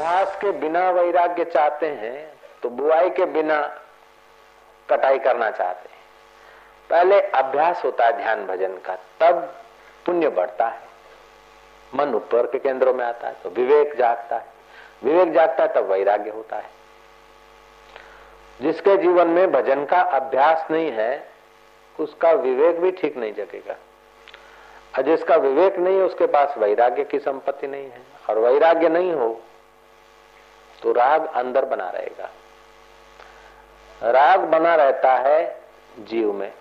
अभ्यास के बिना वैराग्य चाहते हैं तो बुआई के बिना कटाई करना चाहते हैं। पहले अभ्यास होता है ध्यान भजन का, तब पुण्य बढ़ता है। मन ऊपर के केंद्रों में आता है तो विवेक जागता है। विवेक जागता है, तब वैराग्य होता है। जिसके जीवन में भजन का अभ्यास नहीं है, उसका विवेक भी ठीक नहीं जगेगा। और जिसका विवेक नहीं है, उसके पास वैराग्य की संपत्ति नहीं है। और वैराग्य नहीं हो तो राग अंदर बना रहेगा। राग बना रहता है जीव में।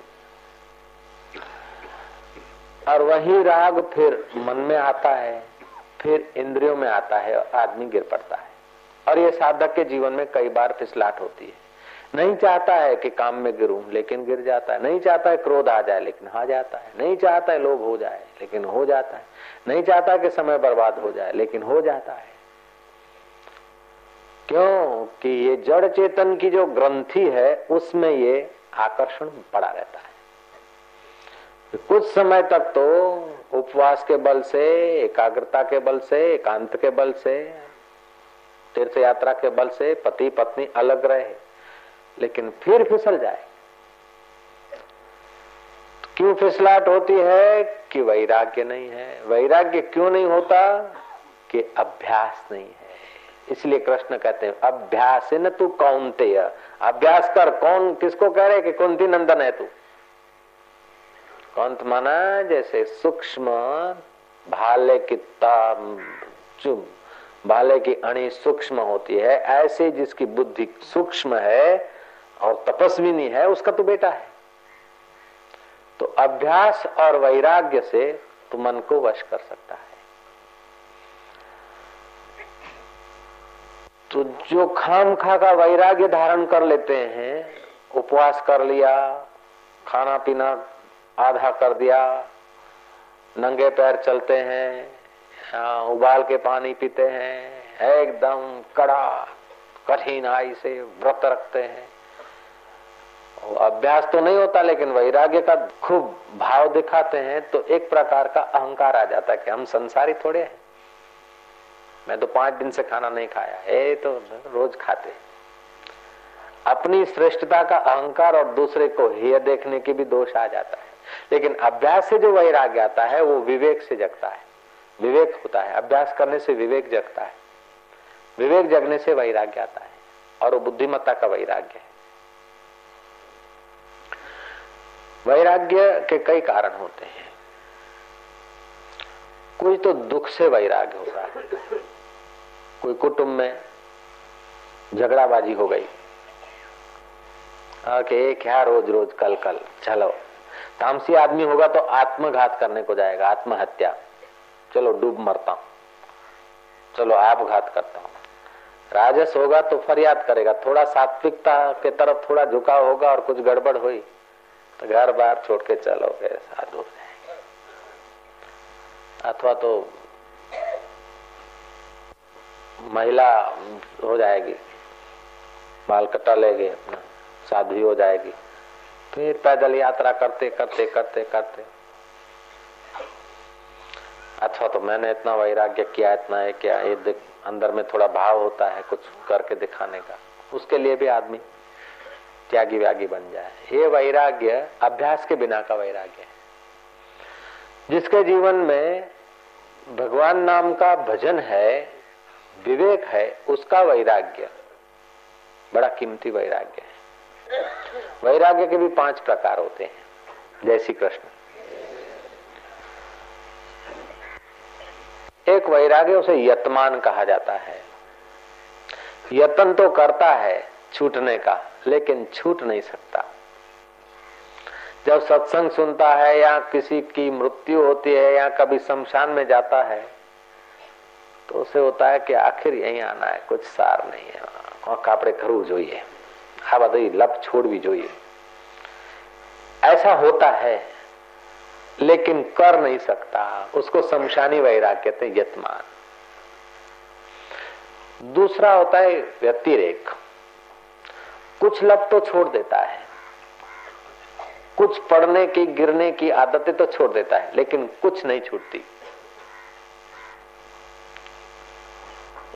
और वही राग फिर मन में आता है, फिर इंद्रियों में आता है और आदमी गिर पड़ता है। और ये साधक के जीवन में कई बार फिसलाट होती है। नहीं चाहता है कि काम में गिरूं, लेकिन गिर जाता है। नहीं चाहता है क्रोध आ जाए, लेकिन आ जाता है। नहीं चाहता है लोभ हो जाए, लेकिन हो जाता है। नहीं चाहता कि समय बर्बाद हो जाए, लेकिन हो जाता है। क्यों कि ये जड़ चेतन की जो ग्रंथि है, उसमें ये आकर्षण पड़ा रहता है। कुछ समय तक तो उपवास के बल से, एकाग्रता के बल से, एकांत के बल से तीर्थ यात्रा के बल से पति पत्नी अलग रहे, लेकिन फिर फिसल जाए। क्यों फिसलाट होती है कि वैराग्य नहीं है? वैराग्य क्यों नहीं होता कि अभ्यास नहीं है? इसलिए कृष्ण कहते हैं, अभ्यास न तू कौनते अभ्यास कर कौन? किसको कह रहे कि कुंती नंदन है तू? कौन माना, जैसे सूक्ष्म भाले की चुम, भाले की अणी सूक्ष्म होती है, ऐसे जिसकी बुद्धि सूक्ष्म है और तपस्वी नहीं है, उसका तो बेटा है। तो अभ्यास और वैराग्य से तू मन को वश कर सकता है। तो जो खाम खा का वैराग्य धारण कर लेते हैं, उपवास कर लिया, खाना पीना आधा कर दिया, नंगे पैर चलते हैं उबाल के पानी पीते हैं, एकदम कड़ा, कठिन आई से व्रत रखते हैं। अभ्यास तो नहीं होता, लेकिन वैराग्य का खूब भाव दिखाते हैं तो एक प्रकार का अहंकार आ जाता है कि हम संसारी थोड़े हैं। मैं तो पाँच दिन से खाना नहीं खाया। है तो रोज खाते अपनी श्रेष्ठता का अहंकार और दूसरे को हेय देखने के भी दोष आ जाता है। लेकिन अभ्यास से जो वैराग्य आता है, वो विवेक से जगता है। विवेक होता है। अभ्यास करने से विवेक जगता है। विवेक जगने से वैराग्य आता है। और वो बुद्धिमत्ता का वैराग्य है। वैराग्य के कई कारण होते हैं। कुछ तो दुख से वैराग्य होता है। कोई कुटुंब में झगड़ाबाजी हो गई। के क्या रोज रोज, कल कल, चलो। तामसी आदमी होगा तो आत्मघात करने को जाएगा, आत्महत्या। चलो, डूब मरता हूँ। चलो आप घात करता हूँ। राजस होगा तो फरियाद करेगा। थोड़ा सात्विकता के तरफ़ थोड़ा झुकाव होगा और कुछ गड़बड़ हुई तो घर बार छोड़ के चलोगे, साधु। अथवा तो महिला हो जाएगी, बाल कटा लेगी अपना साध्वी हो जाएगी। फिर पैदल यात्रा करते करते करते करते। अथवा तो मैंने इतना वैराग्य किया, इतना है क्या, ये अंदर में थोड़ा भाव होता है कुछ करके दिखाने का। उसके लिए भी आदमी त्यागी व्यागी बन जाए। ये वैराग्य अभ्यास के बिना का वैराग्य है। जिसके जीवन में भगवान नाम का भजन है विवेक है, उसका वैराग्य। बड़ा कीमती वैराग्य है। वैराग्य के भी पाँच प्रकार होते हैं। जय श्री कृष्ण। एक वैराग्य उसे यतमान कहा जाता है। यतन तो करता है, छूटने का, लेकिन छूट नहीं सकता। जब सत्संग सुनता है या किसी की मृत्यु होती है या कभी शमशान में जाता है તો ઉસે હોતા હે કે આખિર અહીં આના હે કુછ સાર નહીં હે कापड़े આપણે કરવું જોઈએ આ બધી छोड़ भी जो ऐसा होता है, लेकिन कर नहीं सकता, उसको शमशानी वैराग कहते हैं यतमान। दूसरा होता है व्यतिरेक। कुछ लप तो छोड़ देता है, कुछ पढ़ने की, गिरने की आदतें तो छोड़ देता है, लेकिन कुछ नहीं छूटती।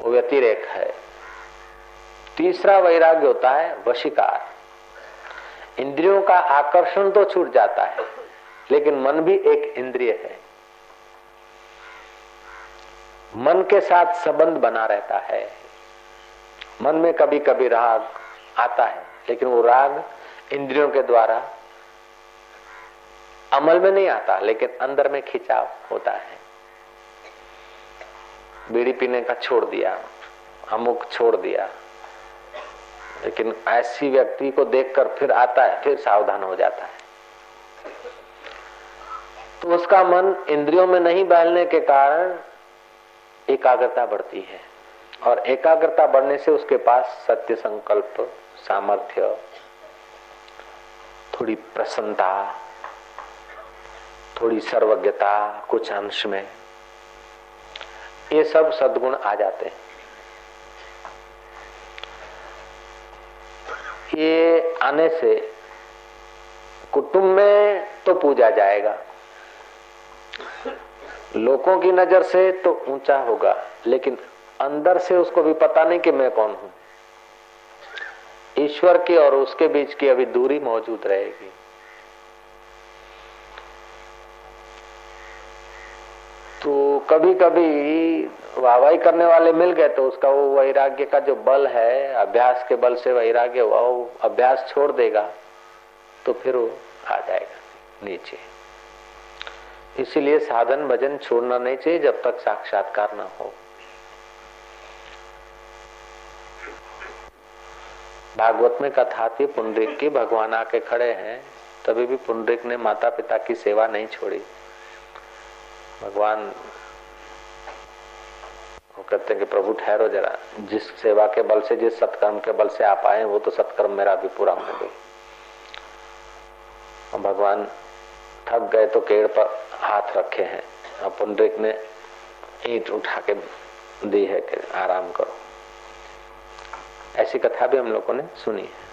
वो व्यतिरेक है। तीसरा वैराग्य होता है वशिकार। इंद्रियों का आकर्षण तो छूट जाता है, लेकिन मन भी एक इंद्रिय है। मन के साथ संबंध बना रहता है। मन में कभी कभी राग आता है, लेकिन वो राग इंद्रियों के द्वारा अमल में नहीं आता, लेकिन अंदर में खिंचाव होता है। बीड़ी पीने का छोड़ दिया, अमुक छोड़ दिया। लेकिन ऐसी व्यक्ति को देखकर फिर आता है, फिर सावधान हो जाता है। तो उसका मन इंद्रियों में नहीं बहलने के कारण एकाग्रता बढ़ती है। और एकाग्रता बढ़ने से उसके पास सत्य संकल्प, सामर्थ्य, थोड़ी प्रसन्नता, थोड़ी सर्वज्ञता, कुछ अंश में ये सब सदगुण आ जाते हैं। ये आने से कुटुंब में तो पूजा जाएगा। लोगों की नज़र से तो ऊँचा होगा, लेकिन अंदर से उसको भी पता नहीं कि मैं कौन हूँ। ईश्वर की और उसके बीच की अभी दूरी मौजूद रहेगी तो कभी कभी वाहवाही करने वाले मिल गए तो उसका वो वैराग्य का जो बल है, अभ्यास के बल से वैराग्य हुआ, वो अभ्यास छोड़ देगा तो फिर वो आ जाएगा नीचे। इसीलिए साधन भजन छोड़ना नहीं चाहिए जब तक साक्षात्कार न हो। भागवत में कथा थी, पुंडरिक की, भगवान आके खड़े हैं, तभी भी पुंडरिक ने माता पिता की सेवा नहीं छोड़ी। भगवान वो कहते हैं कि प्रभु, ठहरो जरा। जिस सेवा के बल से, जिस सत्कर्म के बल से आप आए, वो तो सत्कर्म मेरा भी पूरा हो गई भगवान थक गए तो केड़ पर हाथ रखे हैं। और पुंडरिक ने ईट उठा के दी है कि आराम करो। ऐसी कथा भी हम लोगों ने सुनी है।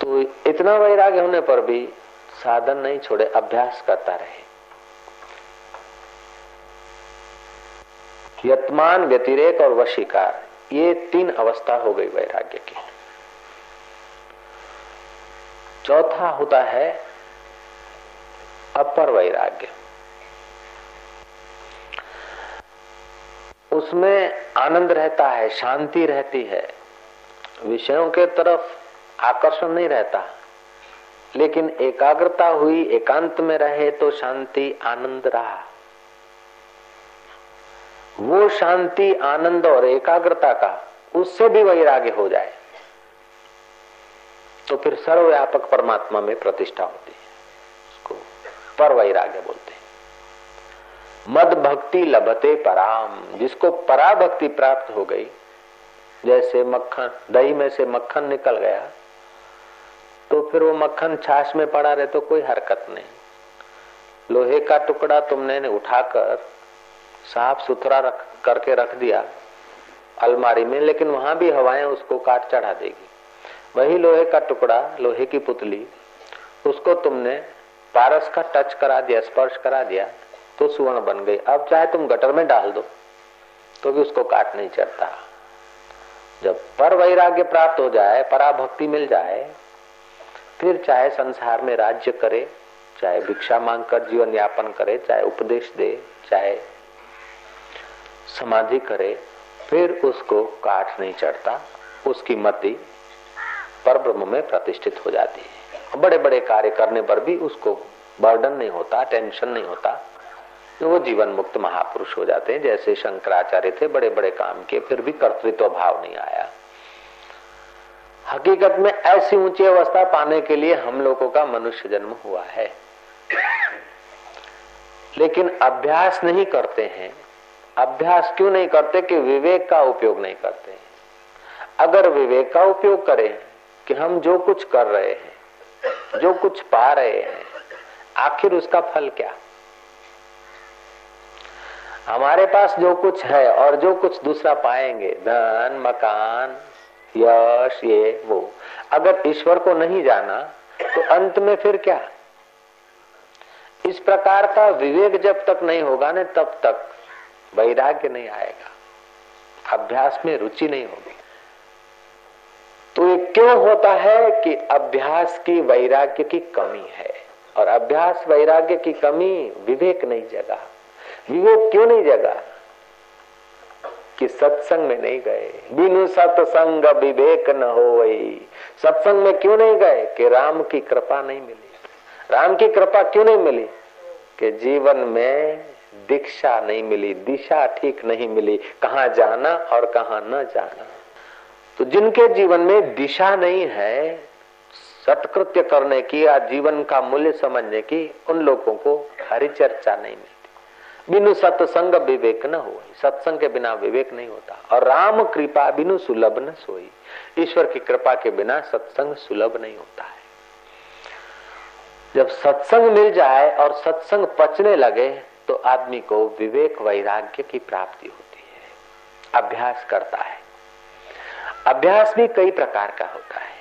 तो इतना वैराग्य होने पर भी साधन नहीं छोड़े, अभ्यास करता रहे। यत्मान, व्यतिरेक और वशीकार। ये तीन अवस्था हो गई वैराग्य की। चौथा होता है अपर वैराग्य। उसमें आनंद रहता है, शांति रहती है। विषयों के तरफ़ आकर्षण नहीं रहता। लेकिन एकाग्रता हुई, एकांत में रहे तो शांति, आनंद रहा। वो शांति, आनंद और एकाग्रता का, उससे भी वैराग्य हो जाए। तो फिर सर्वव्यापक परमात्मा में प्रतिष्ठा होती है। उसको पर वैराग्य बोलते हैं। मद भक्ति लभते पराम। जिसको परा भक्ति प्राप्त हो गई, जैसे मक्खन, दही में से मक्खन निकल गया तो फिर वो मक्खन छाछ में पड़ा रहे तो कोई हरकत नहीं। लोहे का टुकड़ा तुमने उठाकर साफ़ सुथरा रख, करके रख दिया, अलमारी में, लेकिन वहाँ भी हवाएँ उसको काट चढ़ा देगी। वही लोहे का टुकड़ा, लोहे की पुतली, उसको तुमने पारस का टच करा दिया, स्पर्श करा दिया तो सुवर्ण बन गई। अब चाहे तुम गटर में डाल दो तो भी उसको काट नहीं चढ़ता। जब पर वैराग्य प्राप्त हो जाए, पराभक्ति मिल जाए, फिर चाहे संसार में राज्य करे, चाहे भिक्षा मांग कर जीवन यापन करे, चाहे उपदेश दे, चाहे समाधि करे, फिर उसको काट नहीं चढ़ता, उसकी मति पर ब्रह्म में प्रतिष्ठित हो जाती है। बड़े बड़े कार्य करने पर भी उसको बर्डन नहीं होता, टेंशन नहीं होता तो वो जीवन मुक्त महापुरुष हो जाते हैं। जैसे शंकराचार्य थे बड़े बड़े काम किए, फिर भी कर्तृत्व भाव नहीं आया। हकीकत में ऐसी ऊँची अवस्था पाने के लिए हम लोगों का मनुष्य जन्म हुआ है। लेकिन अभ्यास नहीं करते हैं अभ्यास क्यों नहीं करते कि विवेक का उपयोग नहीं करते? अगर विवेक का उपयोग करें कि हम जो कुछ कर रहे हैं, जो कुछ पा रहे हैं, आखिर उसका फल क्या? हमारे पास जो कुछ है और जो कुछ दूसरा पाएँगे, धन, मकान, यश, ये, वो। अगर ईश्वर को नहीं जाना तो अंत में फिर क्या? इस प्रकार का विवेक जब तक नहीं होगा ना, तब तक वैराग्य नहीं आएगा। अभ्यास में रुचि नहीं होगी। तो ये क्यों होता है कि अभ्यास की वैराग्य की कमी है? और अभ्यास वैराग्य की कमी विवेक नहीं जगा। विवेक क्यों नहीं जगा? कि सत्संग में नहीं गए। बिनु सत्संग विवेक न हो सत्संग में क्यों नहीं गए? कि राम की कृपा नहीं मिली। राम की कृपा क्यों नहीं मिली? कि जीवन में दीक्षा नहीं मिली, दिशा ठीक नहीं मिली, कहा जाना और कहा न जाना। तो जिनके जीवन में दिशा नहीं है, सत्कृत्य करने की या जीवन का मूल्य समझने की, उन लोगों को हरी चर्चा नहीं मिलती। बिनु सत्संग विवेक न हो सत्संग के बिना विवेक नहीं होता। और राम कृपा बिनु सुलभ न सोई, ईश्वर की कृपा के बिना सत्संग सुलभ नहीं होता है। जब सत्संग मिल जाए और सत्संग पचने लगे तो आदमी को विवेक वैराग्य की प्राप्ति होती है। अभ्यास करता है। अभ्यास भी कई प्रकार का होता है।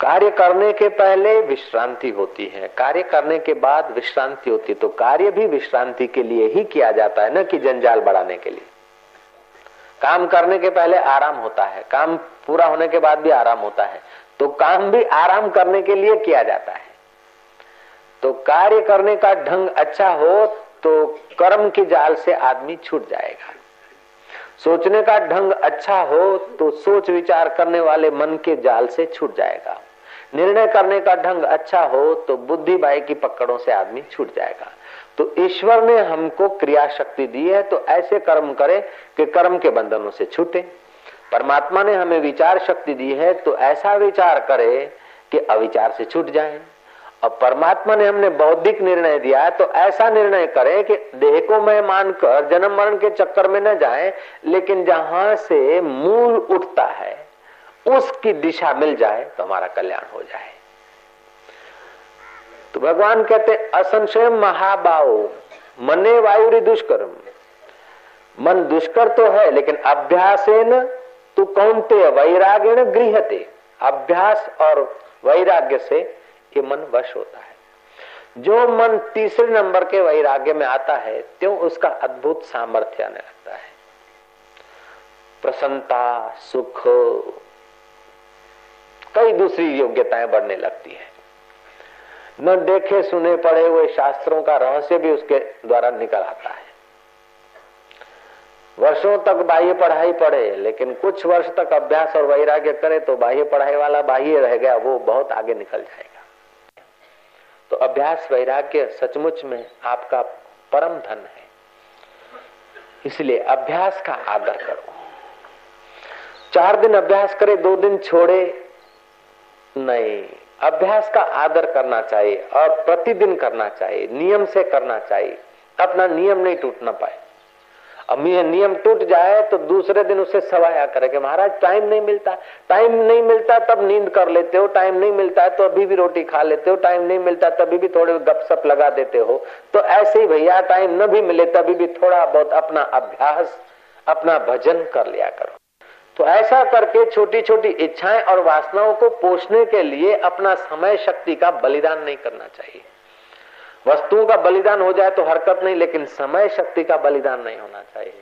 कार्य करने के पहले विश्रांति होती है। कार्य करने के बाद विश्रांति होती है। तो कार्य भी विश्रांति के लिए ही किया जाता है, ना कि जंजाल बढ़ाने के लिए। काम करने के पहले आराम होता है। काम पूरा होने के बाद भी आराम होता है। तो काम भी आराम करने के लिए किया जाता है। तो कार्य करने का ढंग अच्छा हो तो कर्म के जाल से आदमी छूट जाएगा। सोचने का ढंग अच्छा हो तो सोच विचार करने वाले मन के जाल से छूट जाएगा। निर्णय करने का ढंग अच्छा हो तो बुद्धि बाई की पकड़ों से आदमी छूट जाएगा। तो ईश्वर ने हमको क्रिया शक्ति दी है तो ऐसे कर्म करे कि कर्म के बंधनों से छूटे। परमात्मा ने हमें विचार शक्ति दी है तो ऐसा विचार करे कि अविचार से छूट जाए। और परमात्मा ने हमने बौद्धिक निर्णय दिया है तो ऐसा निर्णय करें कि देह को मैं मानकर जन्म मरण के चक्कर में न जाए, लेकिन जहाँ से मूल उठता है, उसकी दिशा मिल जाए तो हमारा कल्याण हो जाए। तो भगवान कहते, असंशय महाबाओ मने वायु दुष्कर्म। मन दुष्कर तो है, लेकिन अभ्यास तू कौनते वैराग्य गृहते अभ्यास और वैराग्य से ये मन वश होता है। जो मन तीसरे नंबर के वैराग्य में आता है, त्यों उसका अद्भुत सामर्थ्य आने लगता है। प्रसन्नता, सुख, कई दूसरी योग्यताएँ बढ़ने लगती है। न देखे, सुने, पढ़े हुए शास्त्रों का रहस्य भी उसके द्वारा निकल आता है। वर्षों तक बाह्य पढ़ाई पढ़े, लेकिन कुछ वर्ष तक अभ्यास और वैराग्य करे तो बाह्य पढ़ाई वाला बाह्य रह गया, वो बहुत आगे निकल जाएगा। तो अभ्यास वैराग्य सचमुच में आपका परम धन है। इसलिए अभ्यास का आदर करो। चार दिन अभ्यास करे, दो दिन छोड़े। नहीं, अभ्यास का आदर करना चाहिए और प्रतिदिन करना चाहिए, नियम से करना चाहिए। अपना नियम नहीं टूटना पाए। अब ये नियम टूट जाए तो दूसरे दिन उसे सवाया करे महाराज टाइम नहीं मिलता। टाइम नहीं मिलता, तब नींद कर लेते हो। टाइम नहीं मिलता है तो अभी भी रोटी खा लेते हो। टाइम नहीं मिलता, तभी भी थोड़े गपसप लगा देते हो। तो ऐसे ही भैया टाइम न भी मिले, तभी भी थोड़ा बहुत अपना अभ्यास, अपना भजन कर लिया करो। तो ऐसा करके छोटी छोटी इच्छाएँ और वासनाओं को पोषने के लिए अपना समय शक्ति का बलिदान नहीं करना चाहिए। वस्तुओं का बलिदान हो जाए तो हरकत नहीं, लेकिन समय शक्ति का बलिदान नहीं होना चाहिए।